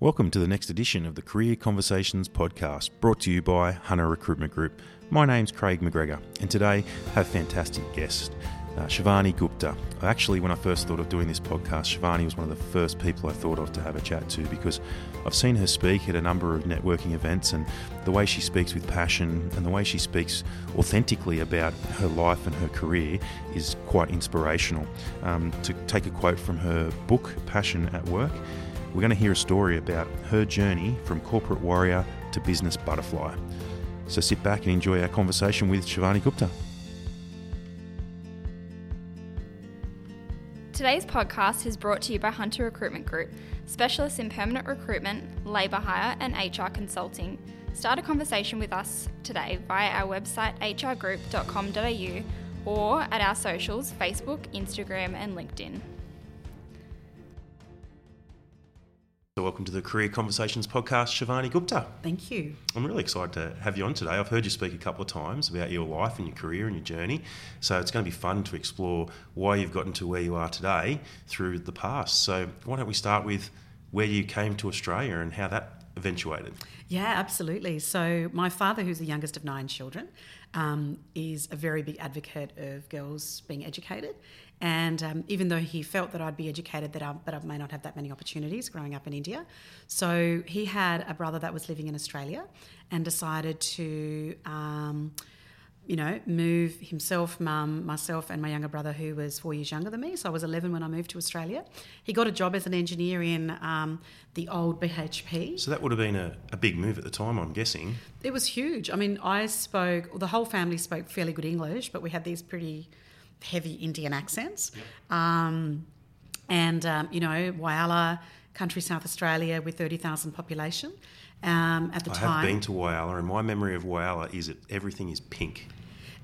Welcome to the next edition of the Career Conversations podcast, brought to you by Hunter Recruitment Group. My name's Craig McGregor, and today I have a fantastic guest, uh, Shivani Gupta. Actually, when I first thought of doing this podcast, Shivani was one of the first people I thought of to have a chat to because I've seen her speak at a number of networking events, and the way she speaks with passion and the way she speaks authentically about her life and her career is quite inspirational. Um, to take a quote from her book, Passion at Work, we're going to hear a story about her journey from corporate warrior to business butterfly. So sit back and enjoy our conversation with Shivani Gupta. Today's podcast is brought to you by Hunter Recruitment Group, specialists in permanent recruitment, labour hire, and HR consulting. Start a conversation with us today via our website hrgroup.com.au or at our socials Facebook, Instagram, and LinkedIn. So, welcome to the Career Conversations podcast, Shivani Gupta. Thank you. I'm really excited to have you on today. I've heard you speak a couple of times about your life and your career and your journey. So, it's going to be fun to explore why you've gotten to where you are today through the past. So, why don't we start with where you came to Australia and how that eventuated? Yeah, absolutely. So, my father, who's the youngest of nine children, um, is a very big advocate of girls being educated. And um, even though he felt that I'd be educated, that I, but I may not have that many opportunities growing up in India, so he had a brother that was living in Australia, and decided to. Um, you know, move himself, mum, myself, and my younger brother, who was four years younger than me. So I was 11 when I moved to Australia. He got a job as an engineer in um, the old BHP. So that would have been a, a big move at the time, I'm guessing. It was huge. I mean, I spoke, the whole family spoke fairly good English, but we had these pretty heavy Indian accents. Um, and, um, you know, Whyalla, country South Australia with 30,000 population. Um, at the I time, I have been to Whyalla, and my memory of Whyalla is that everything is pink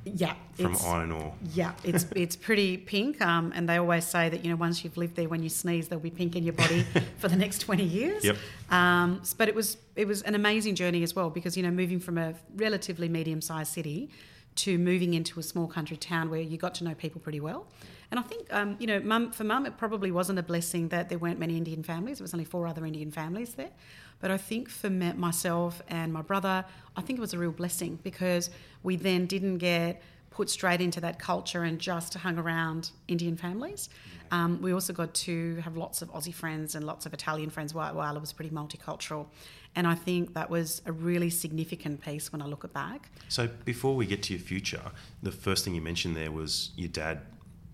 yeah, from it's- iron ore. Yeah, it's it's pretty pink, um, and they always say that you know once you've lived there, when you sneeze, there'll be pink in your body for the next twenty years. Yep. Um, but it was it was an amazing journey as well because you know moving from a relatively medium sized city to moving into a small country town where you got to know people pretty well. And I think um, you know, mum for mum, it probably wasn't a blessing that there weren't many Indian families. There was only four other Indian families there. But I think for me, myself and my brother, I think it was a real blessing because we then didn't get put straight into that culture and just hung around Indian families. Um, we also got to have lots of Aussie friends and lots of Italian friends. Whyalla was pretty multicultural. And I think that was a really significant piece when I look back. So before we get to your future, the first thing you mentioned there was your dad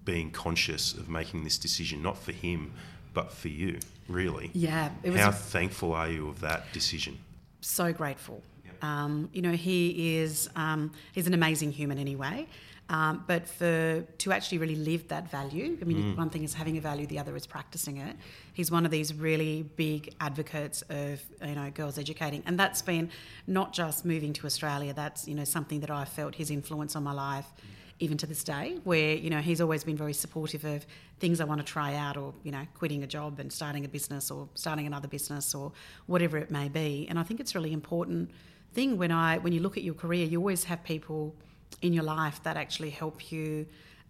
being conscious of making this decision, not for him, but for you, really. Yeah, How thankful are you of that decision? so grateful. Um, you know, he is um, he's an amazing human anyway. Um, but for to actually really live that value, I mean, one thing is having a value, the other is practicing it. He's one of these really big advocates of you know girls educating, and that's been not just moving to Australia. That's you know something that I felt his influence on my life even to this day, where you know he's always been very supportive of things I want to try out, or you know, quitting a job and starting a business, or starting another business, or whatever it may be. And I think it's really important thing when I when you look at your career, you always have people in your life that actually help you.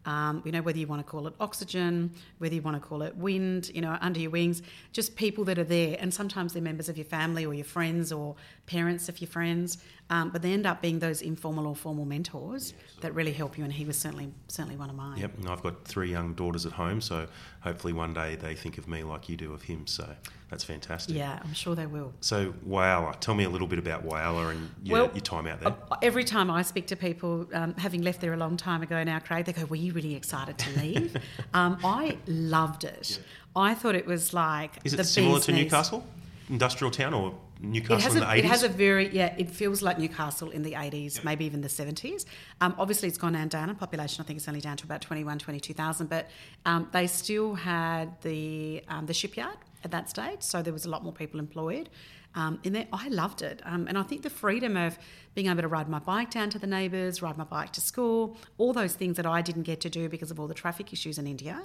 Um, you know, whether you want to call it oxygen, whether you want to call it wind, you know, under your wings, just people that are there. And sometimes they're members of your family or your friends or parents of your friends, um, but they end up being those informal or formal mentors that really help you. And he was certainly certainly one of mine. Yep, and I've got three young daughters at home, so hopefully one day they think of me like you do of him. So that's fantastic. Yeah, I'm sure they will. So Whyalla, tell me a little bit about Whyalla and your, Well, your time out there. Uh, Every time I speak to people, um, having left there a long time ago now, Craig, they go, "Were you really excited to leave?" um, I loved it. I thought it was like Is it the similar to knees. Newcastle, industrial town, or Newcastle It has, in a, 80s? it has a very yeah. It feels like Newcastle in the eighties, maybe even the seventies. Um, obviously, it's gone down down in population. I think it's only down to about 21, 22,000. But um, they still had the um, the shipyard at that stage, so there was a lot more people employed. Um, in there, I loved it, um, and I think the freedom of being able to ride my bike down to the neighbours, ride my bike to school, all those things that I didn't get to do because of all the traffic issues in India.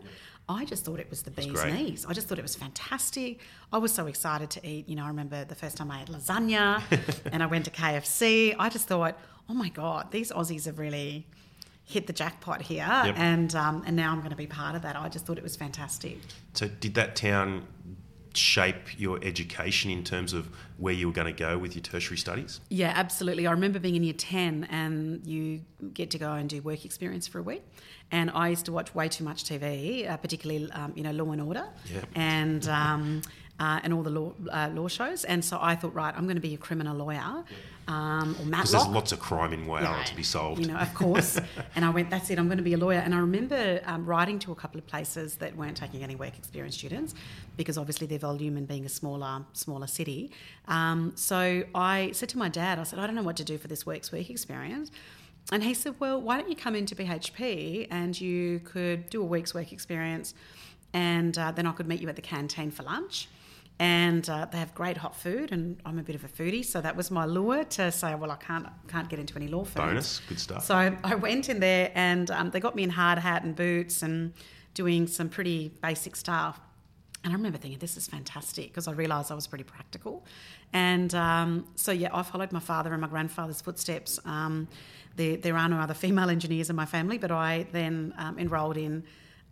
I just thought it was the bee's knees. I just thought it was fantastic. I was so excited to eat. You know, I remember the first time I ate lasagna and I went to KFC. I just thought, oh my God, these Aussies have really hit the jackpot here. Yep. And, um, and now I'm going to be part of that. I just thought it was fantastic. So did that town shape your education in terms of where you were going to go with your tertiary studies? Yeah, absolutely. I remember being in year 10 and you get to go and do work experience for a week. And I used to watch way too much TV, uh, particularly, um, you know, Law and Order. Yeah. And... Um, uh, and all the law, uh, law shows. And so I thought, right, I'm going to be a criminal lawyer um, or Because there's lots of crime in Whyalla Yeah, to be solved. You know, of course. and I went, that's it, I'm going to be a lawyer. And I remember um, writing to a couple of places that weren't taking any work experience students because obviously their volume and being a smaller, smaller city. Um, so I said to my dad, I said, I don't know what to do for this works week experience. And he said, Well, why don't you come into BHP and you could do a week's work experience and uh, then I could meet you at the canteen for lunch. And uh, they have great hot food, and I'm a bit of a foodie, so that was my lure to say, well, I can't can't get into any law firms. Bonus, good stuff. So I went in there, and um, they got me in hard hat and boots, and doing some pretty basic stuff. And I remember thinking, this is fantastic because I realised I was pretty practical. And um, so, yeah, I followed my father and my grandfather's footsteps. Um, there, there are no other female engineers in my family, but I then um, enrolled in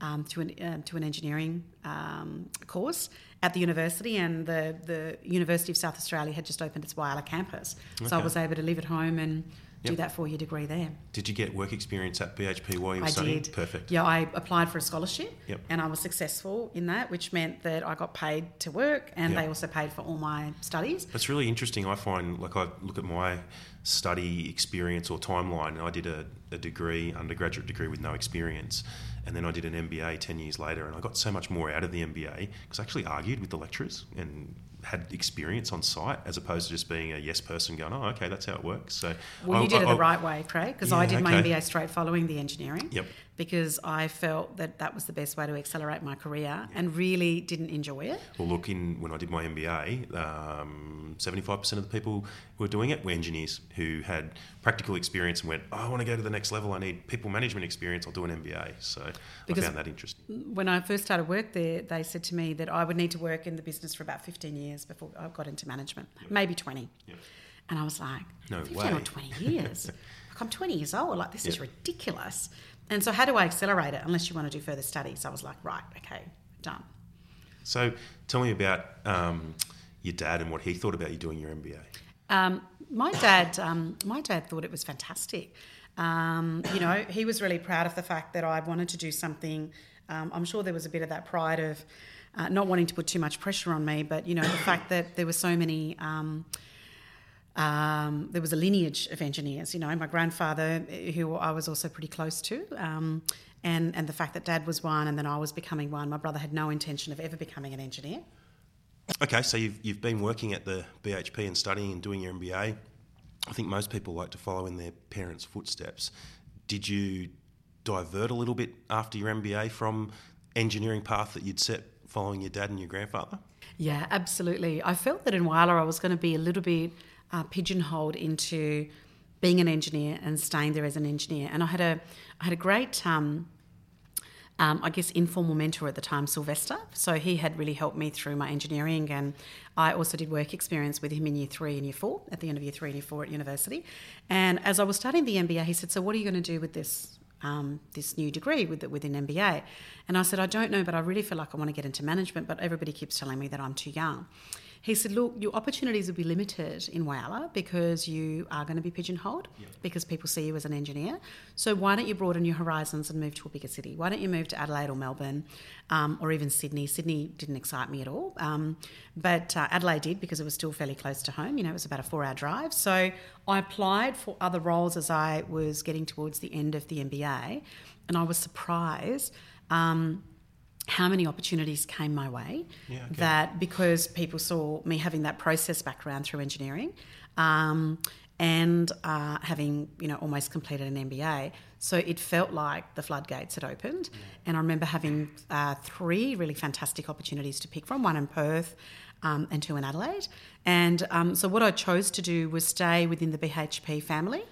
um, to, an, uh, to an engineering um, course at the university, and the, the University of South Australia had just opened its Whyalla campus. So I was able to live at home and do that four year degree there. Did you get work experience at BHP while you were I studying? did. Perfect. Yeah, I applied for a scholarship Yep. and I was successful in that, which meant that I got paid to work and Yep. they also paid for all my studies. That's really interesting. I find, like, I look at my study experience or timeline. And I did a, a degree, undergraduate degree with no experience, and then I did an MBA 10 years later, and I got so much more out of the MBA because I actually argued with the lecturers and had experience on site as opposed to just being a yes person going, oh, okay, that's how it works. So, Well, you I- did it I- the right way, Craig, because I Yeah, did my okay. MBA straight following the engineering. Yep. Because I felt that that was the best way to accelerate my career and really didn't enjoy it. Well, look, in when I did my MBA, um, 75% of the people who were doing it were engineers who had practical experience and went, oh, I want to go to the next level. I need people management experience. I'll do an MBA. So Because- I found that interesting. When I first started work there, they said to me that I would need to work in the business for about 15 years before I got into management, maybe 20. Yep. And I was like, No 15 way. or 20 years? like, I'm 20 years old. Like, this is ridiculous. And so, how do I accelerate it unless you want to do further studies? I was like, right, okay, done. So tell me about um, your dad and what he thought about you doing your MBA. Um, my dad, um, my dad thought it was fantastic. Um, you know, he was really proud of the fact that I wanted to do something. Um, I'm sure there was a bit of that pride of uh, not wanting to put too much pressure on me, but you know, the fact that there were so many. Um, there was a lineage of engineers. You know, my grandfather, who I was also pretty close to, um, and and the fact that Dad was one, and then I was becoming one. My brother had no intention of ever becoming an engineer. Okay, so you've, you've been working at the BHP and studying and doing your MBA. I think most people like to follow in their parents' footsteps. Did you divert a little bit after your MBA from engineering path that you'd set following your dad and your grandfather? Yeah, absolutely. I felt that in Whyalla I was going to be a little bit uh, pigeonholed into being an engineer and staying there as an engineer. And I had a, I had a great, um, um, I guess, informal mentor at the time, Sylvester. So he had really helped me through my engineering, and I also did work experience with him in year three and year four, at the end of year three and year four at university. And as I was studying the MBA, he said, "So what are you going to do with this um, this new degree with with an MBA. And I said, I don't know, but I really feel like I want to get into management, but everybody keeps telling me that I'm too young. He said, Look, your opportunities will be limited in Whyalla because you are going to be pigeonholed because people see you as an engineer. So why don't you broaden your horizons and move to a bigger city? Why don't you move to Adelaide or Melbourne um, or even Sydney? Sydney didn't excite me at all, um, but uh, Adelaide did because it was still fairly close to home. You know, it was about a four hour drive. So I applied for other roles as I was getting towards the end of the MBA, and I was surprised. Um, how many opportunities came my way Yeah, okay. that because people saw me having that process background through engineering um, and uh, having you know almost completed an MBA so it felt like the floodgates had opened. And I remember having uh, three really fantastic opportunities to pick from one in Perth um, and two in Adelaide. And um, so what I chose to do was stay within the BHP family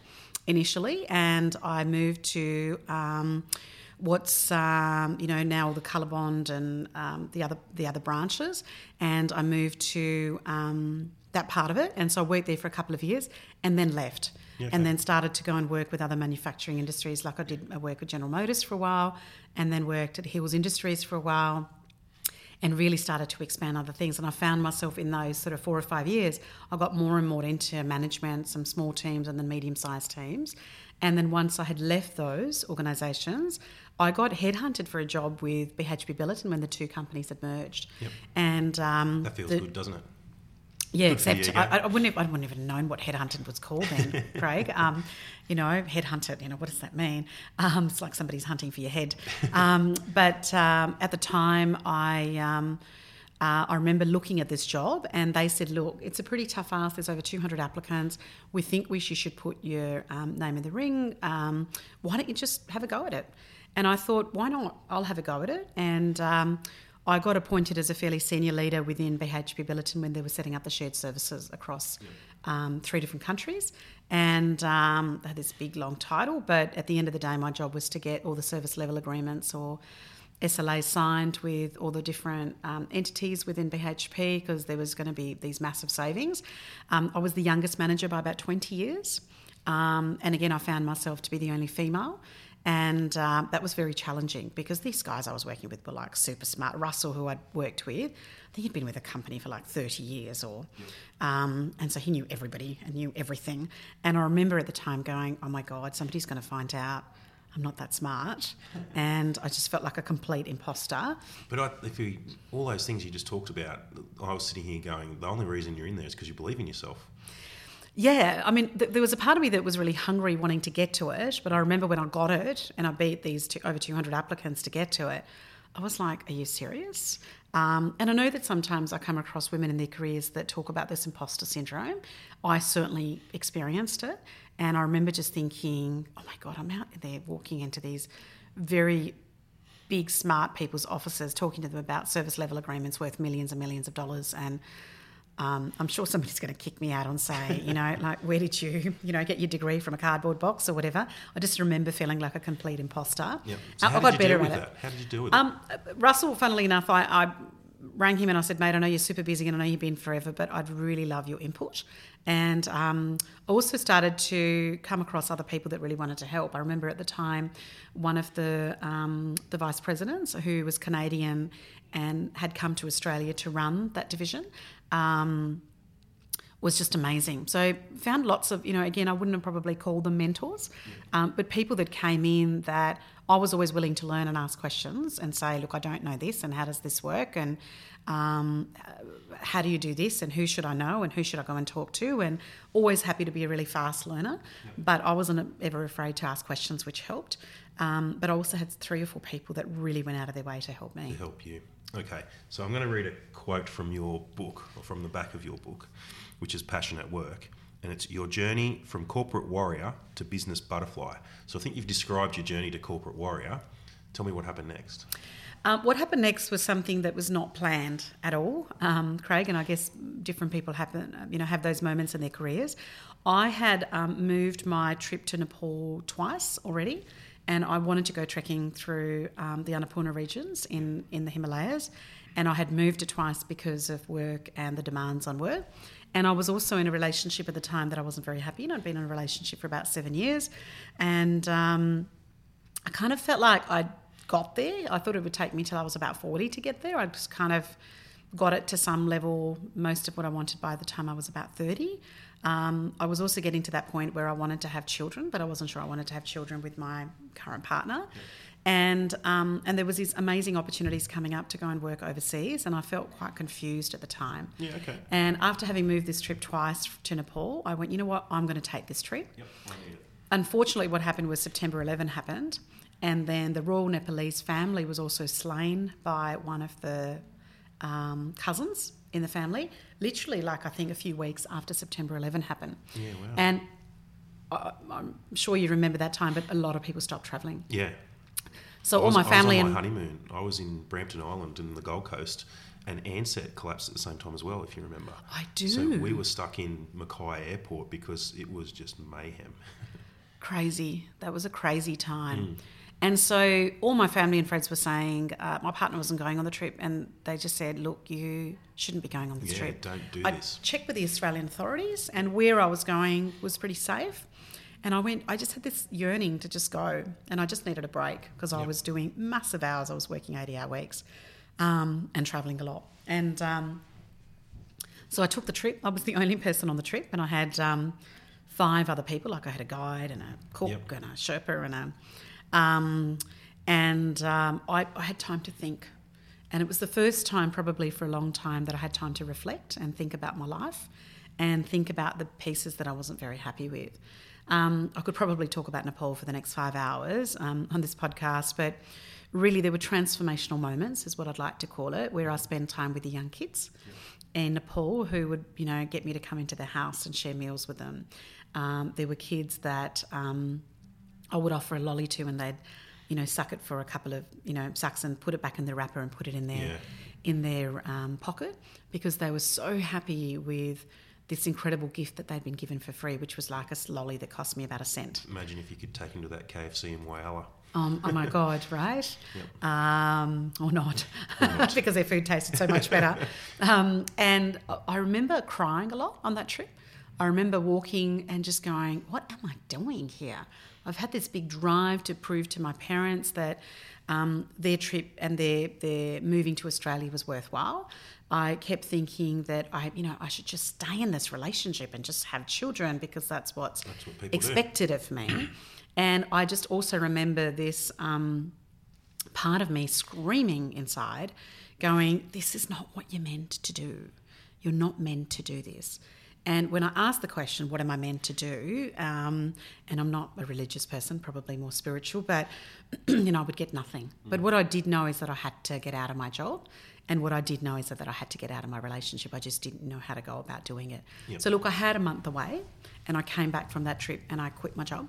initially and I moved to um, what's um, you know now the Colorbond and um, the other the other branches, and I moved to um, that part of it, and so I worked there for a couple of years, and then left, okay. and then started to go and work with other manufacturing industries. Like I did I work with General Motors for a while, and then worked at Hills Industries for a while. and really started to expand other things. And I found myself in those sort of four or five years, I got more and more into management, some small teams and then medium sized teams. And then once I had left those organisations, I got headhunted for a job with BHP Billiton when the two companies had merged. Yep. And um, That feels the- good, doesn't it? yeah, Good you, except yeah. I, I, wouldn't have, I wouldn't have even known what headhunted was called then, Craig. Um, you know, headhunted, you know, what does that mean? Um, it's like somebody's hunting for your head. Um, but um, at the time, I. Um, uh, I remember looking at this job and they said, Look, it's a pretty tough ask. There's over 200 applicants. We think we should, should put your um, name in the ring. Um, why don't you just have a go at it? And I thought, Why not? I'll have a go at it. And um, I got appointed as a fairly senior leader within BHP Billiton when they were setting up the shared services across um, three different countries. And um, this big long title, but at the end of the day, my job was to get all the service level agreements or SLAs signed with all the different um, entities within BHP because there was going to be these massive savings. Um, I was the youngest manager by about 20 years. Um, and again, I found myself to be the only female. And uh, that was very challenging because these guys I was working with were like super smart. Russell, who I'd worked with, I think he'd been with a company for like 30 years or. Um, and so he knew everybody and knew everything. And I remember at the time going, oh my God, somebody's going to find out I'm not that smart. And I just felt like a complete imposter. But I, if you, all those things you just talked about, I was sitting here going, the only reason you're in there is because you believe in yourself. Yeah, I mean, th- there was a part of me that was really hungry wanting to get to it, but I remember when I got it and I beat these two, over 200 applicants to get to it, I was like, are you serious? Um, and I know that sometimes I come across women in their careers that talk about this imposter syndrome. I certainly experienced it. And I remember just thinking, oh my God, I'm out there walking into these very big, smart people's offices, talking to them about service level agreements worth millions and millions of dollars. And um, I'm sure somebody's going to kick me out and say, you know, like, where did you, you know, get your degree from a cardboard box or whatever? I just remember feeling like a complete imposter. Yeah. So Uh, how I did got you better at that? it. How did you deal with Um, uh, Russell, funnily enough, I, I rang him and I said, mate, I know you're super busy and I know you've been forever, but I'd really love your input. And um, I also started to come across other people that really wanted to help. I remember at the time one of the um, the vice presidents who was Canadian and had come to Australia to run that division. Um, was just amazing. So found lots of, you know, again, I wouldn't have probably called them mentors, um, but people that came in that I was always willing to learn and ask questions and say, look, I don't know this, and how does this work, and um, how do you do this, and who should I know, and who should I go and talk to, and always happy to be a really fast learner, but I wasn't ever afraid to ask questions, which helped. Um, but I also had three or four people that really went out of their way to help me. to help you? Okay, so I'm going to read a quote from your book, or from the back of your book, which is Passion at Work. And it's your journey from corporate warrior to business butterfly. So I think you've described your journey to corporate warrior. Tell me what happened next. Um, what happened next was something that was not planned at all, um, Craig, and I guess different people happen, you know, have those moments in their careers. I had um, moved my trip to Nepal twice already, and I wanted to go trekking through um, the Annapurna regions in, in the Himalayas, and I had moved it twice because of work and the demands on work. And I was also in a relationship at the time that I wasn't very happy in. I'd been in a relationship for about seven years, and um, I kind of felt like I'd got there. I thought it would take me till I was about 40 to get there. I just kind of got it to some level, most of what I wanted by the time I was about 30. Um, I was also getting to that point where I wanted to have children, but I wasn't sure I wanted to have children with my current partner. And um, and there was these amazing opportunities coming up to go and work overseas, and I felt quite confused at the time. Yeah, okay. And after having moved this trip twice to Nepal, I went, you know what, I'm going to take this trip. Yep, I need it. Unfortunately, what happened was September 11 happened, and then the royal Nepalese family was also slain by one of the um, cousins in the family, literally, like I think a few weeks after September 11 happened. Yeah, wow. And I, I'm sure you remember that time, but a lot of people stopped travelling. Yeah. So I all my family I was on my honeymoon. I was in Brampton Island in the Gold Coast, and Ansett collapsed at the same time as well, if you remember. I do. So we were stuck in Mackay Airport because it was just mayhem. crazy. That was a crazy Mm. And so all my family and friends were saying, uh, my partner wasn't going on the trip, and they just said, look, you shouldn't be going on this Yeah, trip. don't do I this. checked with the Australian authorities, and where I was going was pretty safe. And I went, I just had this yearning to just go, and I just needed a break because I was doing massive hours. I was working 80 hour weeks. um, and traveling a lot. And um, so I took the trip. I was the only person on the trip, and I had um, five other people. Like I had a guide and a cook Yep. and a Sherpa and a, um, and um, I, I had time to think. And it was the first time, probably for a long time, that I had time to reflect and think about my life and think about the pieces that I wasn't very happy with. Um, I could probably talk about Nepal for the next five hours um, on this podcast, but really there were transformational moments, is what I'd like to call it, where I spent time with the young kids in Nepal who would, you know, get me to come into their house and share meals with them. Um, there were kids that um, I would offer a lolly to, and they'd, you know, suck it for a couple of, you know, sucks and put it back in the wrapper and put it in their Yeah. in their um, pocket because they were so happy with this incredible gift that they'd been given for free, which was like a lolly that cost me about a cent. Imagine if you could take him to that KFC in Whyalla. Um, oh my God, right? Yep. Um, or not, because their food tasted so much better. Um, and I remember crying a lot on that trip. I remember walking and just going, What am I doing here? I've had this big drive to prove to my parents that um, their trip and their, their moving to Australia was worthwhile. I kept thinking that I, you know, I should just stay in this relationship and just have children because that's what's That's what people do. expected of me. and I just also remember this um, part of me screaming inside, going, This is not what you're meant to do. You're not meant to do this. And when I asked the question, What am I meant to do? Um, and I'm not a religious person, probably more spiritual, but you know, I would get nothing. But what I did know is that I had to get out of my job. And what I did know is that I had to get out of my relationship. I just didn't know how to go about doing it. Yep. So, look, I had a month away and I came back from that trip and I quit my job.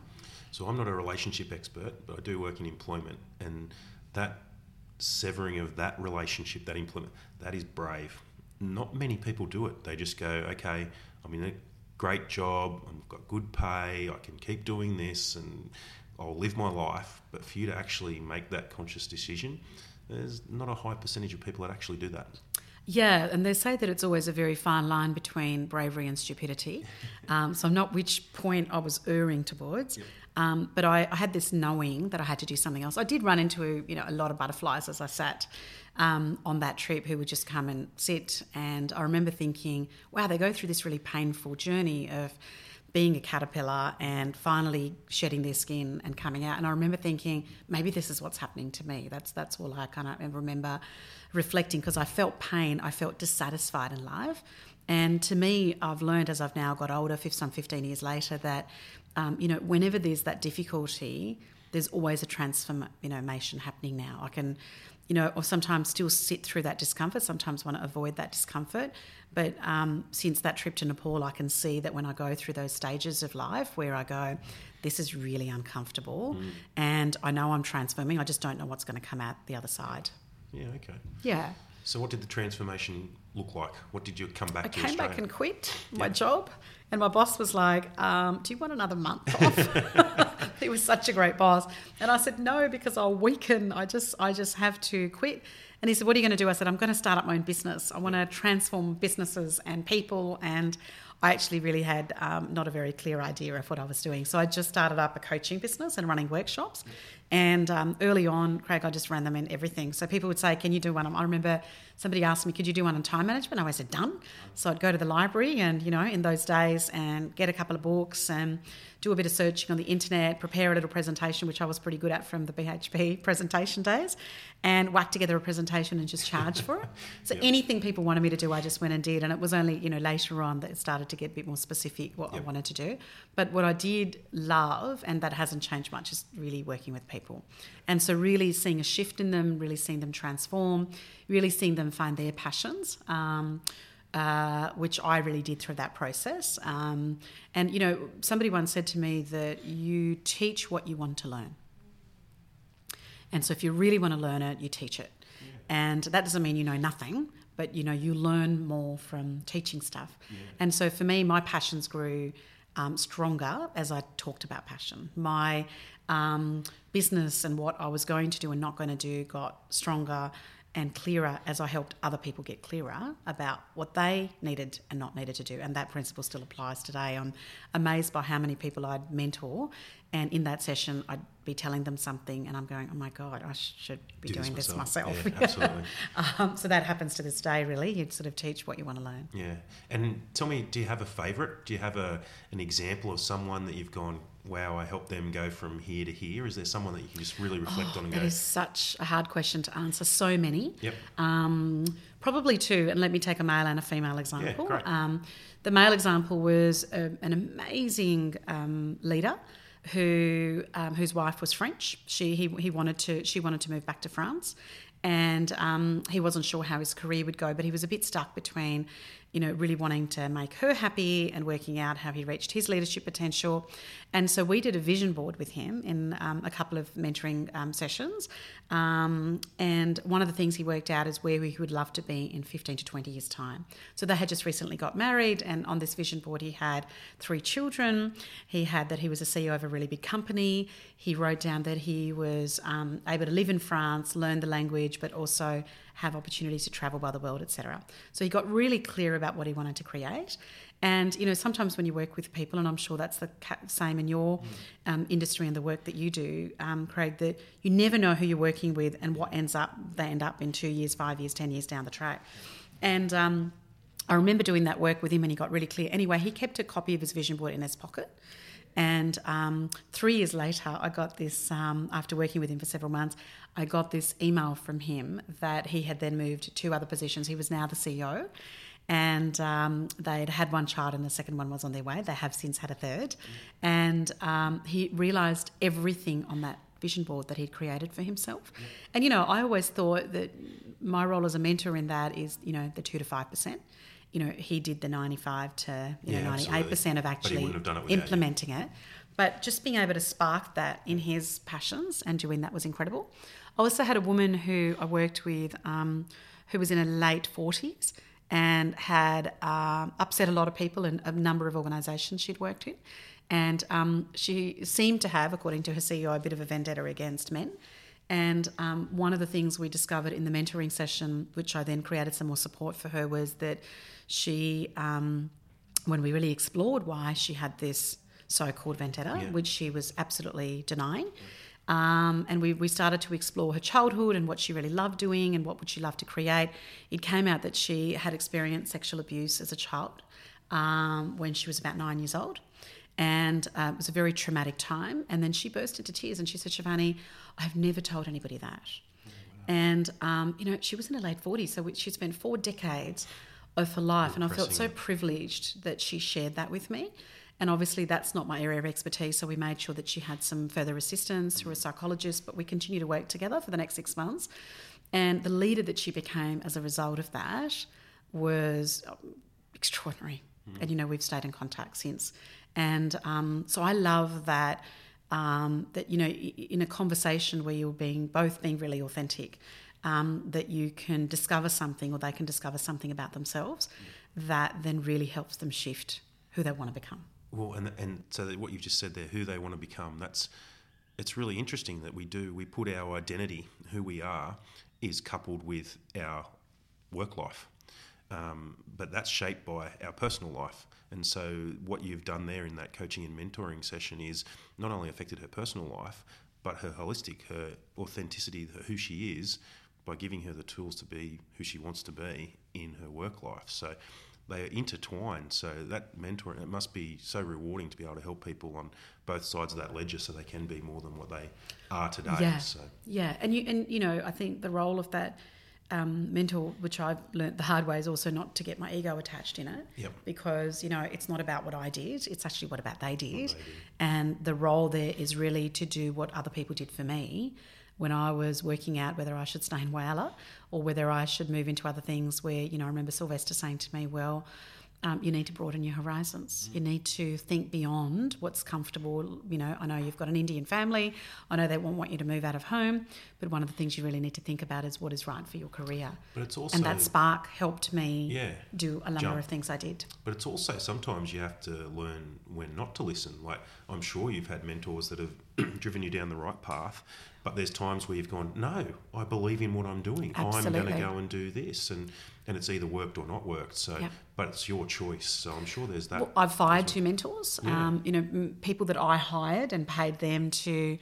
So I'm not a relationship expert, but I do work in employment, and that severing of that relationship, that employment, that is brave. Not many people do it. They just go, okay, I'm in a great job, I've got good pay, I can keep doing this, and I'll live my life. But for you to actually make that conscious decision, there's not a high percentage of people that actually do that. Yeah, and they say that it's always a very fine line between bravery and stupidity. Um, so I'm not which point I was erring towards, um, but I, I had this knowing that I had to do something else. I did run into you know a lot of butterflies as I sat um, on that trip who would just come and sit, and I remember thinking, wow, they go through this really painful journey of being a caterpillar and finally shedding their skin and coming out. And I remember thinking, maybe this is what's happening to me. That's that's all I kind of remember reflecting because I felt pain, I felt dissatisfied in life. And to me, I've learned as I've now got older, some 15 years later, that um, you know, whenever there's that difficulty, there's always a transformation happening now. I can, you know, or sometimes still sit through that discomfort, sometimes want to avoid that discomfort. But um, since that trip to Nepal, I can see that when I go through those stages of life where I go, this is really uncomfortable and I know I'm transforming, I just don't know what's going to come out the other side. Yeah, okay. Yeah. So what did the transformation look like? What did you come back I to came Australia? back and quit my Yeah. job, and my boss was like, um, "Do you want another month off?" he was such a great boss, and I said no because I'll weaken. I just, I just have to quit. And he said, "What are you going to do?" I said, "I'm going to start up my own business. I want to transform businesses and people." And I actually really had um, not a very clear idea of what I was doing. So I just started up a coaching business and running workshops. And um, early on, Craig, I just ran them in everything. So people would say, Can you do one? I remember somebody asked me, Could you do one on time management? I always said, Done. So I'd go to the library and, you know, in those days and get a couple of books and do a bit of searching on the internet, prepare a little presentation, which I was pretty good at from the BHP presentation days, and whack together a presentation and just charge for it. So Yep. anything people wanted me to do, I just went and did. And it was only, you know, later on that it started to get a bit more specific what I wanted to do. But what I did love, and that hasn't changed much, is really working with people. And so really seeing a shift in them, really seeing them transform, really seeing them find their passions. Um, uh, which I really did through that process. Um, and, you know, somebody once said to me that you teach what you want to learn. And so if you really want to learn it, you teach it. And that doesn't mean you know nothing, but you know you learn more from teaching stuff. And so for me, my passions grew um, stronger as I talked about passion. My um, business and what I was going to do and not going to do got stronger and clearer as I helped other people get clearer about what they needed and not needed to do. And that principle still applies today. I'm amazed by how many people I'd mentor, and in that session, I'd be telling them something, and I'm going, "Oh my god, I should be Do doing this myself." myself." Yeah, absolutely. um, so that happens to this day. Really, you'd sort of teach what you want to learn. Yeah. And tell me, do you have a favourite? Do you have a an example of someone that you've gone, wow, I helped them go from here to here? Is there someone that you can just really reflect on and That go, is such a hard question to answer. So many. Yep. Um, probably two, and let me take a male and a female example. Yeah, great. Um, the male example was a, an amazing um, leader who um, whose wife was French. She he, he wanted to she wanted to move back to France, and um, he wasn't sure how his career would go, but he was a bit stuck between, you know, really wanting to make her happy and working out how he reached his leadership potential. And so we did a vision board with him in um, a couple of mentoring um, sessions. Um, and one of the things he worked out is where he would love to be in 15 to 20 years' time. So they had just recently got married, and on this vision board, he had three children. He had that he was a CEO of a really big company. He wrote down that he was um, able to live in France, learn the language, but also have opportunities to travel by the world, etc. So he got really clear about what he wanted to create. And you know, sometimes when you work with people, and I'm sure that's the same in your um, industry and the work that you do, um, Craig, that you never know who you're working with and what ends up they end up in two years, five years, ten years down the track. And um, I remember doing that work with him, and he got really clear. Anyway, he kept a copy of his vision board in his pocket. And um, three years later, I got this, um, after working with him for several months, I got this email from him that he had then moved to two other positions. He was now the CEO. And um, they'd had one child, and the second one was on their way. They have since had a third. And um, he realised everything on that vision board that he'd created for himself. And, you know, I always thought that my role as a mentor in that is, you know, the two to 5% you know, he did the 95 to you Yeah, know, 98% of actually wouldn't have done it without you. implementing it. But just being able to spark that in his passions and doing that was incredible. I also had a woman who I worked with um, who was in her late 40s and had um, upset a lot of people in a number of organisations she'd worked in. And um, she seemed to have, according to her CEO, a bit of a vendetta against men. And um, one of the things we discovered in the mentoring session, which I then created some more support for her, was that she, um, when we really explored why she had this so called vendetta, Yeah. which she was absolutely denying. Um, and we, we started to explore her childhood and what she really loved doing and what would she love to create. It came out that she had experienced sexual abuse as a child um, when she was about nine years old. And uh, it was a very traumatic time. And then she burst into tears and she said, Shivani, I've never told anybody that. And, um, you know, she was in her late 40s, so she'd spent four decades of her life. And I felt so privileged that she shared that with me. And obviously, that's not my area of expertise, so we made sure that she had some further assistance through a psychologist, but we continue to work together for the next six months. And the leader that she became as a result of that was um, extraordinary. And, you know, we've stayed in contact since. And um, so I love that. Um, that you know, in a conversation where you're being both being really authentic, um, that you can discover something or they can discover something about themselves that then really helps them shift who they want to become. Well, and and so what you've just said there, who they want to become, that's it's really interesting that we do we put our identity, who we are, is coupled with our work life, um, but that's shaped by our personal life. And so what you've done there in that coaching and mentoring session is not only affected her personal life, but her holistic, her authenticity, her- who she is, by giving her the tools to be who she wants to be in her work life. So they are intertwined. So that mentoring, it must be so rewarding to be able to help people on both sides of that ledger, so they can be more than what they are today. Yeah, So yeah, and you and you know, I think the role of that um, mentor, which I've learnt the hard way, is also not to get my ego attached in it. Yep. Because you know, it's not about what I did; it's actually what about they did. they did. And the role there is really to do what other people did for me when I was working out whether I should stay in Whyalla or whether I should move into other things. Where you know, I remember Sylvester saying to me, "Well." Um, you need to broaden your horizons. You need to think beyond what's comfortable. You know, I know you've got an Indian family. I know they won't want you to move out of home, but one of the things you really need to think about is what is right for your career. But it's also and that spark helped me Yeah, do a number jump. of things I did. But it's also sometimes you have to learn when not to listen. Like I'm sure you've had mentors that have driven you down the right path. But there's times where you've gone, no, I believe in what I'm doing. I'm going to go and do this, and and it's either worked or not worked. So, Yep. But it's your choice. So I'm sure there's that. Well, I've fired two mentors. Yeah. Um, you know, m- people that I hired and paid them to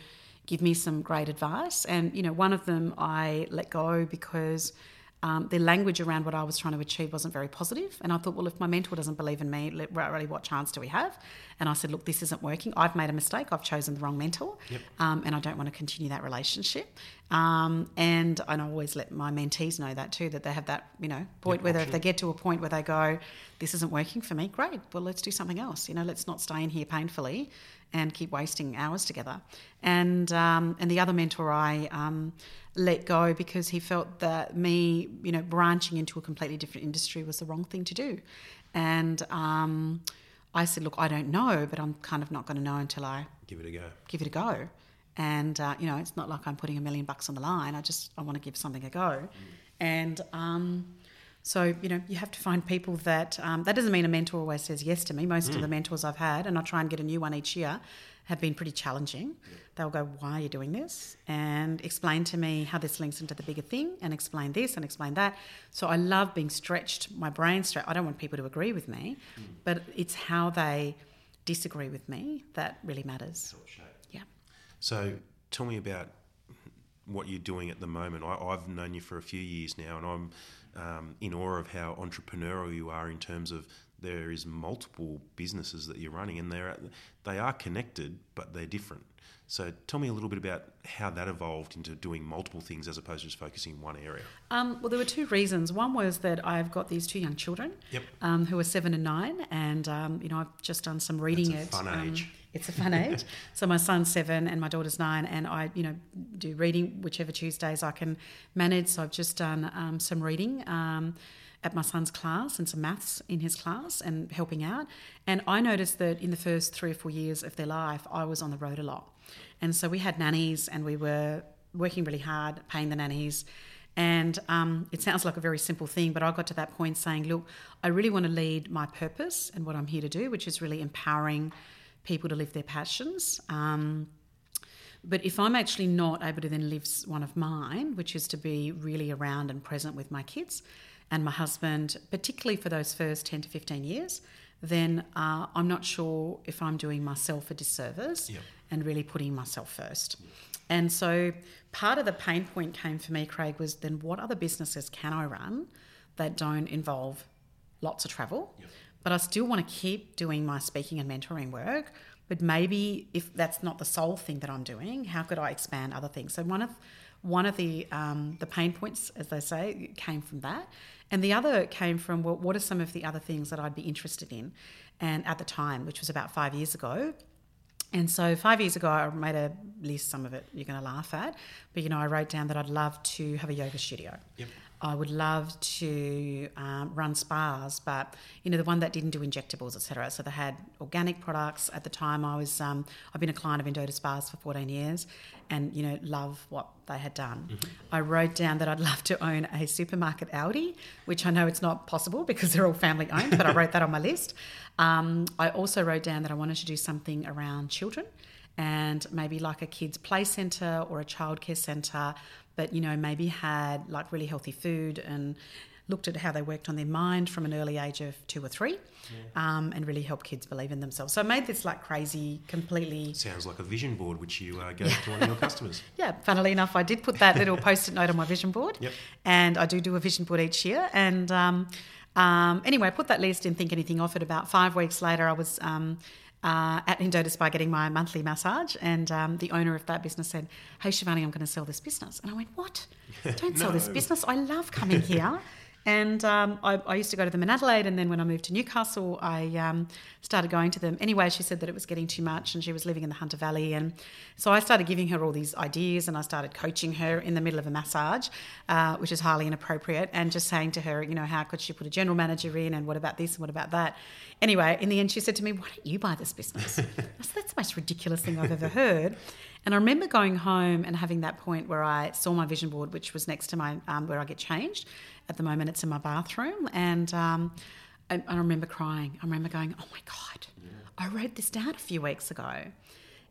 give me some great advice. And you know, one of them I let go because um, their language around what I was trying to achieve wasn't very positive. And I thought, well, if my mentor doesn't believe in me, really, what chance do we have? And I said, look, this isn't working. I've made a mistake. I've chosen the wrong mentor, Yep. um, and I don't want to continue that relationship. Um, and and I always let my mentees know that too, that they have that you know point Yep, whether if they get to a point where they go, this isn't working for me, great. Well, let's do something else. You know, let's not stay in here painfully and keep wasting hours together. And um, and the other mentor I um, let go because he felt that me, you know, branching into a completely different industry was the wrong thing to do. And um, I said, look, I don't know, but I'm kind of not going to know until I Give it a go. give it a go. And uh, you know, it's not like I'm putting a million bucks on the line. I just I want to give something a go. And um, so you know, you have to find people that um, that doesn't mean a mentor always says yes to me. Most of the mentors I've had, and I try and get a new one each year, have been pretty challenging. They'll go, "Why are you doing this?" and explain to me how this links into the bigger thing, and explain this and explain that. So I love being stretched, my brain stretched. I don't want people to agree with me, but it's how they disagree with me that really matters. Yeah. So tell me about what you're doing at the moment. I, I've known you for a few years now, and I'm um, in awe of how entrepreneurial you are in terms of there is multiple businesses that you're running, and they're they are connected, but they're different. So tell me a little bit about how that evolved into doing multiple things as opposed to just focusing in one area. Um, well, there were two reasons. One was that I've got these two young children Yep. um, who are seven and nine, and um, you know I've just done some reading. That's a at, fun um, age. It's a fun age. So my son's seven and my daughter's nine, and I you know do reading whichever Tuesdays I can manage. So I've just done um, some reading. Um, at my son's class and some maths in his class and helping out. And I noticed that in the first three or four years of their life, I was on the road a lot. And so we had nannies and we were working really hard, paying the nannies. And um, it sounds like a very simple thing, but I got to that point saying, look, I really want to lead my purpose and what I'm here to do, which is really empowering people to live their passions. Um, but if I'm actually not able to then live one of mine, which is to be really around and present with my kids and my husband, particularly for those first 10 to 15 years, then uh, I'm not sure if I'm doing myself a disservice Yep. and really putting myself first. And so part of the pain point came for me, Craig, was then what other businesses can I run that don't involve lots of travel? But I still want to keep doing my speaking and mentoring work. But maybe if that's not the sole thing that I'm doing, how could I expand other things? So one of one of the um, the pain points, as they say, came from that, and the other came from well, what are some of the other things that I'd be interested in? And at the time, which was about five years ago, and so five years ago, I made a list. Some of it you're going to laugh at, but you know, I wrote down that I'd love to have a yoga studio. Yep. I would love to um, run spas, but you know, the one that didn't do injectables, etc. So they had organic products. At the time, I was um, I've been a client of Endota Spas for 14 years, and you know, love what they had done. I wrote down that I'd love to own a supermarket Aldi, which I know it's not possible because they're all family owned, but I wrote that on my list. Um, I also wrote down that I wanted to do something around children and maybe like a kids play centre or a childcare centre but you know maybe had like really healthy food and looked at how they worked on their mind from an early age of two or three um, and really help kids believe in themselves so i made this like crazy completely Sounds like a vision board which you uh, gave to one of your customers. yeah, funnily enough, I did put that little post-it note on my vision board, Yep. and I do do a vision board each year. And um, um, anyway, I put that list and think anything of it. About five weeks later, I was um, uh, at Endota Spa getting my monthly massage, and um, the owner of that business said, "Hey, Shivani, I'm going to sell this business." And I went, "What? Don't sell this business. I love coming here." And um, I, I used to go to them in Adelaide, and then when I moved to Newcastle, I um, started going to them. Anyway, she said that it was getting too much, and she was living in the Hunter Valley, and so I started giving her all these ideas, and I started coaching her in the middle of a massage, uh, which is highly inappropriate, and just saying to her, you know, how could she put a general manager in, and what about this, and what about that? Anyway, in the end, she said to me, "Why don't you buy this business?" I said, "That's the most ridiculous thing I've ever heard." And I remember going home and having that point where I saw my vision board, which was next to my um, where I get changed. At the moment, it's in my bathroom, and um, I, I remember crying. I remember going, "Oh my god, I wrote this down a few weeks ago."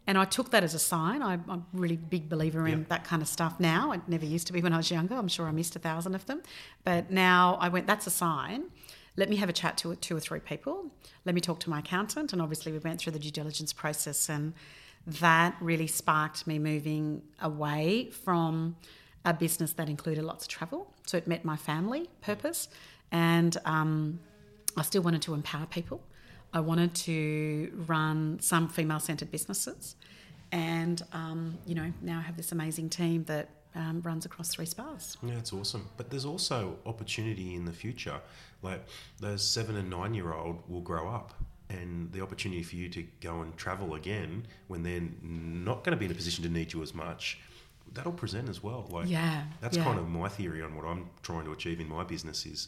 And I took that as a sign. I, I'm a really big believer in Yep. that kind of stuff now. I never used to be when I was younger. I'm sure I missed a thousand of them. But now I went, that's a sign. Let me have a chat to two or three people. Let me talk to my accountant. And obviously, we went through the due diligence process, and that really sparked me moving away from a business that included lots of travel. So it met my family purpose. And um, I still wanted to empower people. I wanted to run some female centered businesses. And, um, you know, now I have this amazing team that um, runs across three spas. Yeah, it's awesome. But there's also opportunity in the future. Like those seven and nine year old will grow up, and the opportunity for you to go and travel again when they're not going to be in a position to need you as much. That'll present as well. Like Yeah, that's yeah. kind of my theory on what I'm trying to achieve in my business is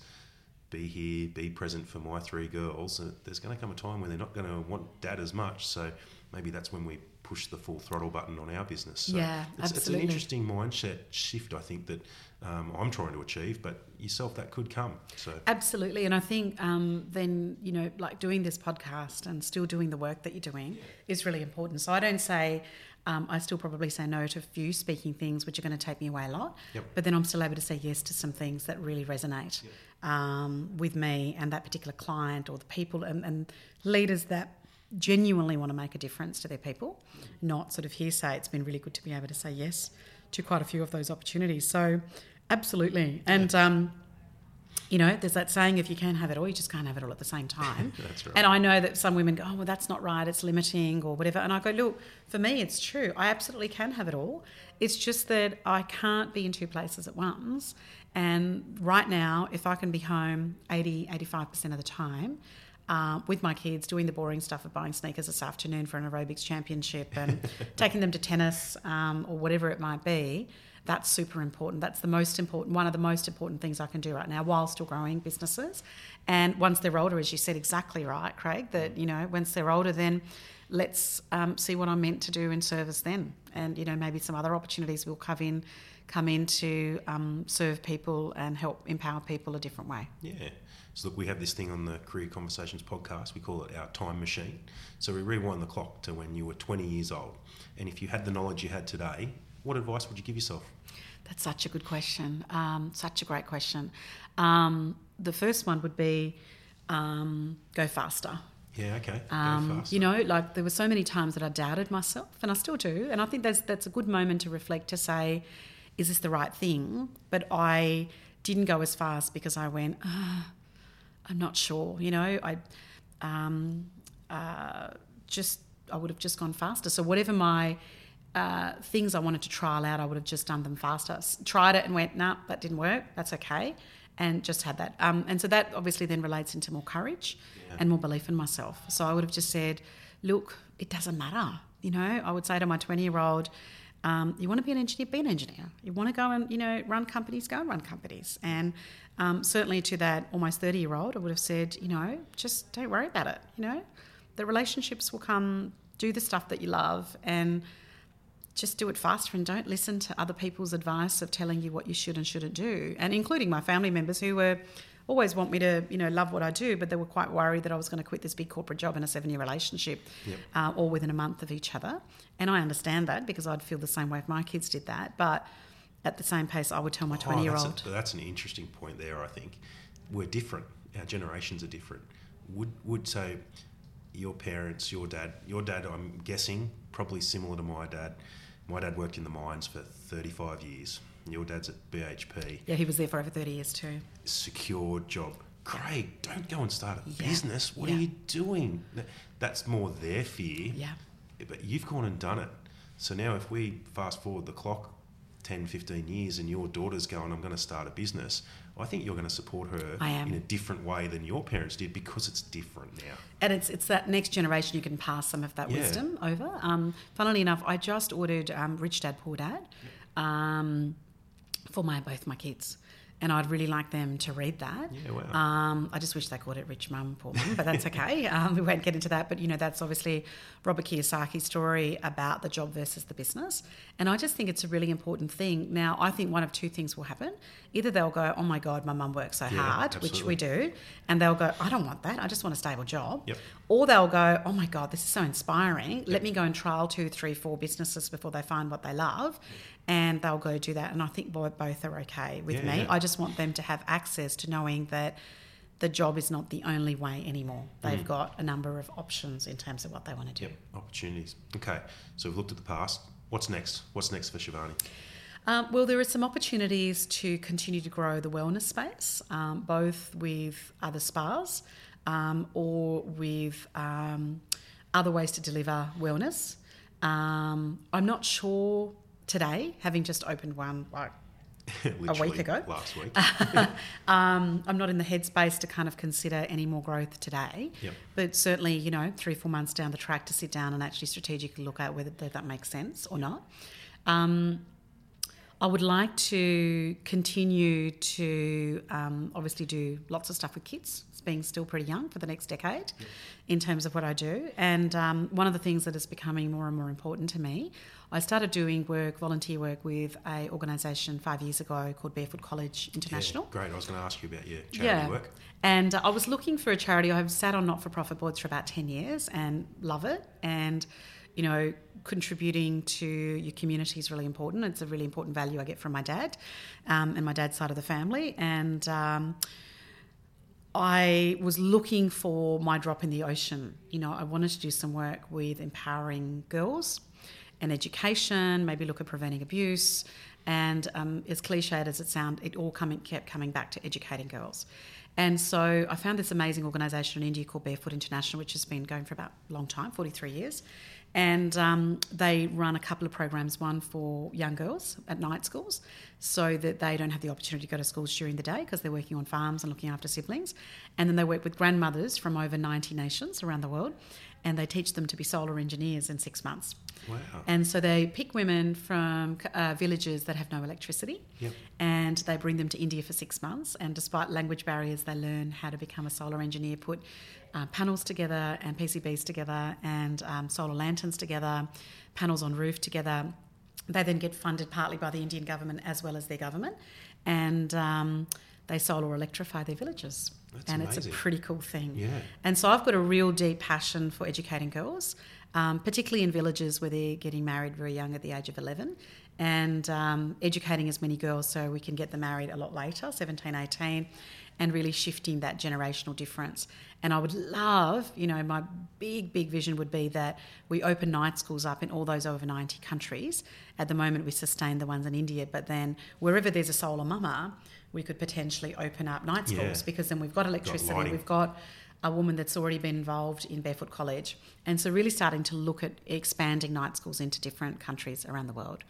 be here, be present for my three girls. There's going to come a time when they're not going to want dad as much. So maybe that's when we push the full throttle button on our business. So Yeah, it's, it's an interesting mindset shift, I think, that um, I'm trying to achieve, but yourself, that could come. So, Absolutely. And I think um, then, you know, like doing this podcast and still doing the work that you're doing is really important. So I don't say, um, I still probably say no to a few speaking things which are going to take me away a lot. Yep. But then I'm still able to say yes to some things that really resonate um, with me and that particular client or the people and, and leaders that genuinely want to make a difference to their people, not sort of hearsay. It's been really good to be able to say yes to quite a few of those opportunities. So, absolutely. And, um, you know, there's that saying if you can't have it all, you just can't have it all at the same time. That's right. And I know that some women go, oh, well, that's not right, it's limiting or whatever. And I go, look, for me, it's true. I absolutely can have it all. It's just that I can't be in two places at once. And right now, if I can be home 80, 85% of the time, uh, with my kids, doing the boring stuff of buying sneakers this afternoon for an aerobics championship and taking them to tennis um, or whatever it might be, that's super important. That's the most important, one of the most important things I can do right now while still growing businesses. And once they're older, as you said exactly right, Craig, that, you know, once they're older, then let's um, see what I'm meant to do in service then. And, you know, maybe some other opportunities will come in, come in to um, serve people and help empower people a different way. yeah. So, look, we have this thing on the Career Conversations podcast. We call it our time machine. So, we rewind the clock to when you were 20 years old. And if you had the knowledge you had today, what advice would you give yourself? That's such a good question. Um, such a great question. Um, the first one would be um, go faster. Yeah, okay. Um, you know, like there were so many times that I doubted myself, and I still do. And I think that's that's a good moment to reflect to say, is this the right thing? But I didn't go as fast because I went, ah, I'm not sure. You know, I um, uh, just I would have just gone faster. So whatever my uh, things I wanted to trial out, I would have just done them faster. Tried it and went, nah, that didn't work. That's okay, and just had that. Um, and so that obviously then relates into more courage and more belief in myself. So I would have just said, look, it doesn't matter. You know, I would say to my 20 year old, um, you want to be an engineer, be an engineer. You want to go and, you know, run companies, go and run companies. And um, certainly to that almost 30 year old, I would have said, you know, just don't worry about it. You know, the relationships will come, do the stuff that you love and just do it faster and don't listen to other people's advice of telling you what you should and shouldn't do. And including my family members who were always want me to, you know, love what I do, but they were quite worried that I was going to quit this big corporate job in a seven year relationship Yep. uh, all within a month of each other. And I understand that because I'd feel the same way if my kids did that. But at the same pace, I would tell my 20 year Oh, old. that's, a- that's an interesting point there, I think. We're different. Our generations are different. Would, would say your parents, your dad, your dad, I'm guessing, probably similar to my dad. My dad worked in the mines for 35 years. Your dad's at BHP, Yeah, he was there for over 30 years too. secure job. Craig, don't go and start a Yeah. business. What Yeah. are you doing? That's more their fear. Yeah. But you've gone and done it. So now, if we fast forward the clock 10, 15 years and your daughter's going, I'm going to start a business, I think you're going to support her in a different way than your parents did because it's different now. And it's it's that next generation you can pass some of that Yeah. wisdom over. Um, funnily enough, I just ordered um, Rich Dad Poor Dad um, for my both my kids, and I'd really like them to read that. Yeah, wow. Um, I just wish they called it Rich Mum, Poor Mum, but that's okay. um, we won't get into that. But you know, that's obviously Robert Kiyosaki's story about the job versus the business, and I just think it's a really important thing. Now, I think one of two things will happen: either they'll go, "Oh my God, my mum works so Yeah, hard," which we do, and they'll go, "I don't want that. I just want a stable job," Yep. Or they'll go, "Oh my God, this is so inspiring. Let me go and trial two, three, four businesses before they find what they love." And they'll go do that. And I think both are okay with Yeah, me. yeah. I just want them to have access to knowing that the job is not the only way anymore. They've Mm. got a number of options in terms of what they want to do. Yep, opportunities. Okay, so we've looked at the past. What's next? What's next for Shivani? Um, well, there are some opportunities to continue to grow the wellness space, um, both with other spas um, or with um, other ways to deliver wellness. Um, I'm not sure today, having just opened one like a week ago. Last week. um, I'm not in the headspace to kind of consider any more growth today. Yep. But certainly, you know, three, four months down the track to sit down and actually strategically look at whether that that makes sense or not. Um, I would like to continue to um, obviously do lots of stuff with kids, being still pretty young for the next decade in terms of what I do. And um, one of the things that is becoming more and more important to me, I started doing work, volunteer work with a organisation five years ago called Barefoot College International. Yeah, great. I was going to ask you about your charity work. And uh, I was looking for a charity. I've sat on not for profit boards for about 10 years and love it. And, you know, contributing to your community is really important. It's a really important value I get from my dad um, and my dad's side of the family. And um, I was looking for my drop in the ocean. You know, I wanted to do some work with empowering girls and education, maybe look at preventing abuse. And um, as cliched as it sounds, it all coming, kept coming back to educating girls. And so I found this amazing organisation in India called Barefoot International, which has been going for about a long time 43 years. And um, they run a couple of programs one for young girls at night schools so that they don't have the opportunity to go to schools during the day because they're working on farms and looking after siblings. And then they work with grandmothers from over 90 nations around the world and they teach them to be solar engineers in six months. Wow. And so they pick women from uh, villages that have no electricity Yep. and they bring them to India for six months. And despite language barriers, they learn how to become a solar engineer, put uh, panels together and PCBs together and um, solar lanterns together, panels on roof together. They then get funded partly by the Indian government as well as their government. And um, they solar electrify their villages. That's and it's a pretty cool thing. Yeah. And so I've got a real deep passion for educating girls, um, particularly in villages where they're getting married very young at the age of 11, and um, educating as many girls so we can get them married a lot later, 17, 18, and really shifting that generational difference. And I would love, you know, my big, big vision would be that we open night schools up in all those over 90 countries. At the moment, we sustain the ones in India, but then wherever there's a solar mama, we could potentially open up night Yeah. schools because then we've got electricity, lighting. we've got a woman that's already been involved in Barefoot College. And so, really starting to look at expanding night schools into different countries around the world.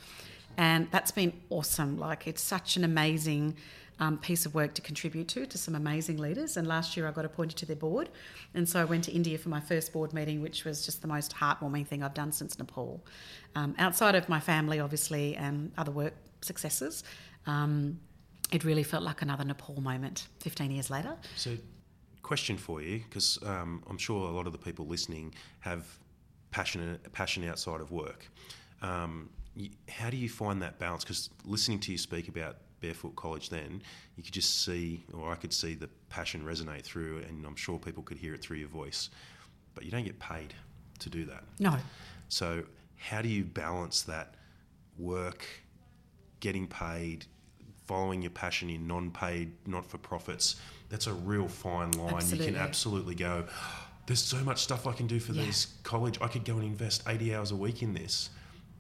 And that's been awesome. Like, it's such an amazing um, piece of work to contribute to, to some amazing leaders. And last year, I got appointed to their board. And so, I went to India for my first board meeting, which was just the most heartwarming thing I've done since Nepal. Um, outside of my family, obviously, and other work successes. Um, it really felt like another Nepal moment 15 years later. So, question for you, because um, I'm sure a lot of the people listening have passion, passion outside of work. Um, how do you find that balance? Because listening to you speak about Barefoot College, then you could just see, or I could see the passion resonate through, and I'm sure people could hear it through your voice. But you don't get paid to do that. No. So, how do you balance that work, getting paid, following your passion in non paid, not for profits? That's a real fine line. Absolutely. You can absolutely go, there's so much stuff I can do for Yeah. this college. I could go and invest 80 hours a week in this.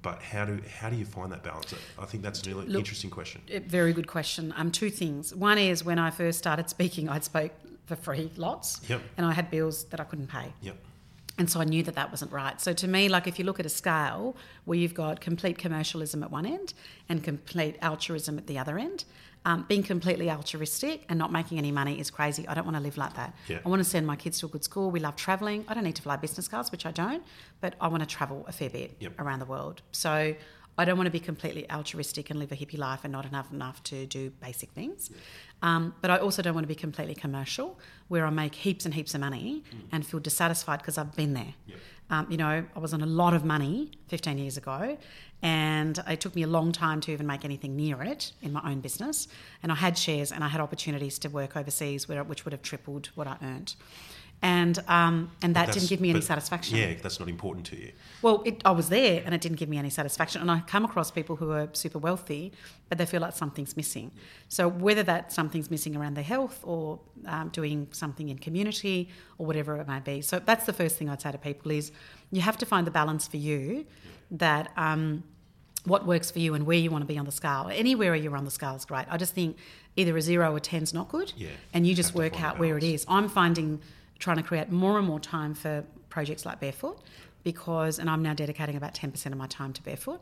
But how do how do you find that balance? I think that's a really Look- interesting question. Very good question. Um, two things. One is when I first started speaking, I'd spoke for free lots, Yep. and I had bills that I couldn't pay. Yep. And so I knew that that wasn't right. So to me, like if you look at a scale where you've got complete commercialism at one end and complete altruism at the other end, um, being completely altruistic and not making any money is crazy. I don't want to live like that. Yeah. I want to send my kids to a good school. We love travelling. I don't need to fly business class, which I don't, but I want to travel a fair bit Yep. around the world. So I don't want to be completely altruistic and live a hippie life and not enough enough to do basic things. Um, but I also don't want to be completely commercial, where I make heaps and heaps of money mm. and feel dissatisfied because I've been there. Um, you know, I was on a lot of money 15 years ago, and it took me a long time to even make anything near it in my own business. And I had shares and I had opportunities to work overseas, which would have tripled what I earned and um, and that didn't give me any satisfaction. Yeah, that's not important to you. Well, it, I was there, and it didn't give me any satisfaction. And I come across people who are super wealthy, but they feel like something's missing. So whether that something's missing around their health, or um, doing something in community, or whatever it might be. So that's the first thing I'd say to people is you have to find the balance for you that. Um, what works for you and where you want to be on the scale. Anywhere you're on the scale is great. I just think either a zero or ten's not good, yeah, and you just work out where it is. I'm finding trying to create more and more time for projects like Barefoot because, and I'm now dedicating about 10% of my time to Barefoot.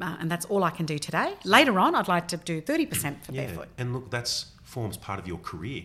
Uh, and that's all I can do today. Later on, I'd like to do 30% for yeah, Barefoot. And look, that forms part of your career.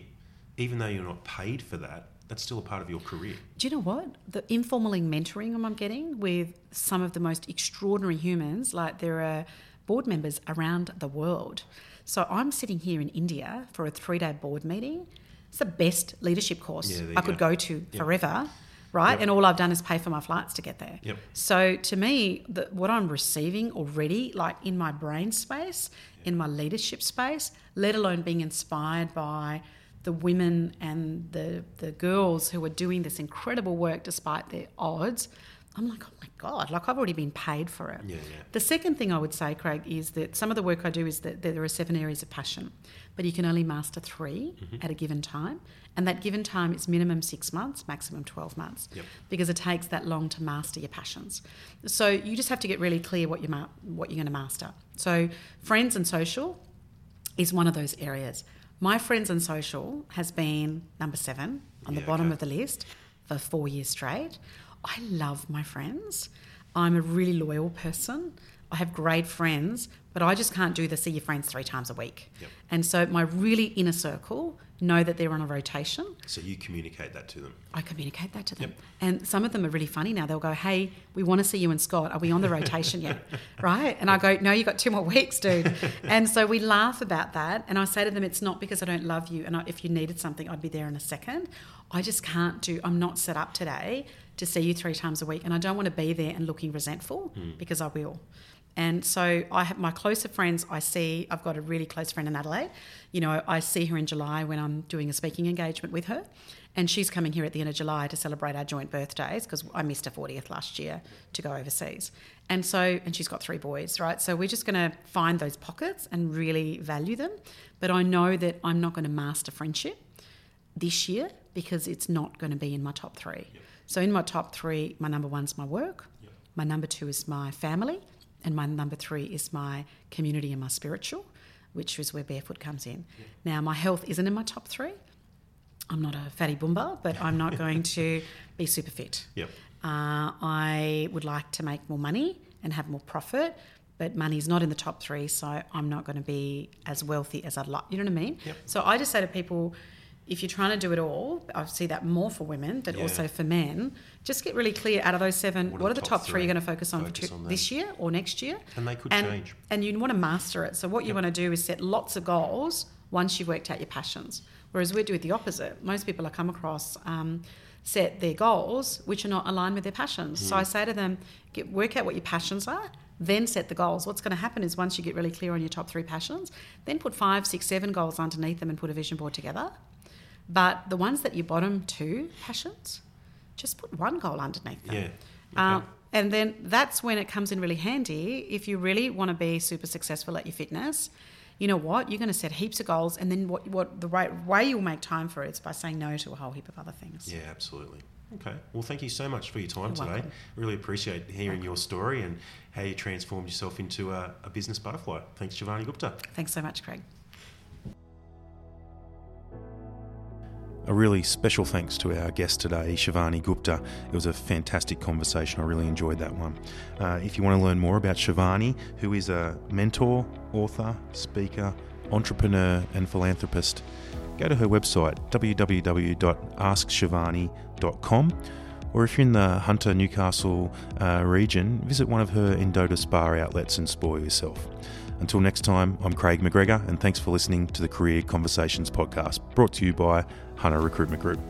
Even though you're not paid for that, that's still a part of your career. Do you know what? The informal mentoring I'm getting with some of the most extraordinary humans, like there are board members around the world. So I'm sitting here in India for a three day board meeting it's the best leadership course yeah, I could go, go to yep. forever, right? Yep. And all I've done is pay for my flights to get there. Yep. So to me, the, what I'm receiving already, like in my brain space, in my leadership space, let alone being inspired by the women and the the girls who are doing this incredible work despite their odds. I'm like, oh my God, like I've already been paid for it. Yeah, yeah. The second thing I would say, Craig, is that some of the work I do is that there are seven areas of passion but you can only master 3 mm-hmm. at a given time. And that given time is minimum six months, maximum 12 months, yep. because it takes that long to master your passions. So you just have to get really clear what, you ma- what you're going to master. So, friends and social is one of those areas. My friends and social has been number seven on yeah, the bottom okay. of the list for four years straight. I love my friends. I'm a really loyal person. I have great friends, but I just can't do the see your friends three times a week. Yep. And so my really inner circle know that they're on a rotation. So you communicate that to them? I communicate that to them. Yep. And some of them are really funny now. They'll go, hey, we want to see you and Scott. Are we on the rotation yet? right? And I go, no, you've got two more weeks, dude. and so we laugh about that. And I say to them, it's not because I don't love you. And I, if you needed something, I'd be there in a second. I just can't do, I'm not set up today to see you three times a week. And I don't want to be there and looking resentful mm. because I will. And so I have my closer friends. I see I've got a really close friend in Adelaide. You know, I see her in July when I'm doing a speaking engagement with her, and she's coming here at the end of July to celebrate our joint birthdays because I missed her 40th last year to go overseas. And so, and she's got three boys, right? So we're just going to find those pockets and really value them. But I know that I'm not going to master friendship this year because it's not going to be in my top three. Yep. So in my top three, my number one's my work. Yep. My number two is my family and my number three is my community and my spiritual, which is where barefoot comes in. Yeah. Now, my health isn't in my top three. I'm not a fatty boomba, but I'm not going to be super fit. Yep. Uh, I would like to make more money and have more profit, but money's not in the top three, so I'm not going to be as wealthy as I'd like. You know what I mean? Yep. So I just say to people, if you're trying to do it all, I see that more for women, but yeah. also for men. Just get really clear out of those seven. What, what are the, top, top three, you're going to focus on focus for two, on this year or next year? And they could and, change. And you want to master it. So what you yep. want to do is set lots of goals once you've worked out your passions. Whereas we do it the opposite. Most people I come across um, set their goals which are not aligned with their passions. Mm. So I say to them, get, work out what your passions are then set the goals. What's going to happen is once you get really clear on your top three passions, then put five, six, seven goals underneath them and put a vision board together. But the ones that you bottom two passions, just put one goal underneath them. Yeah. Uh, okay. and then that's when it comes in really handy. If you really want to be super successful at your fitness, you know what? You're going to set heaps of goals, and then what? What the right way you'll make time for it is by saying no to a whole heap of other things. Yeah, absolutely. Okay. Well, thank you so much for your time You're today. Welcome. Really appreciate hearing your story and how you transformed yourself into a, a business butterfly. Thanks, Shivani Gupta. Thanks so much, Craig. A really special thanks to our guest today, Shivani Gupta. It was a fantastic conversation. I really enjoyed that one. Uh, if you want to learn more about Shivani, who is a mentor, author, speaker, entrepreneur, and philanthropist, go to her website www.askshivani.com Or if you're in the Hunter Newcastle uh, region, visit one of her Endota Spa outlets and spoil yourself. Until next time, I'm Craig McGregor, and thanks for listening to the Career Conversations podcast brought to you by Hunter Recruitment Group.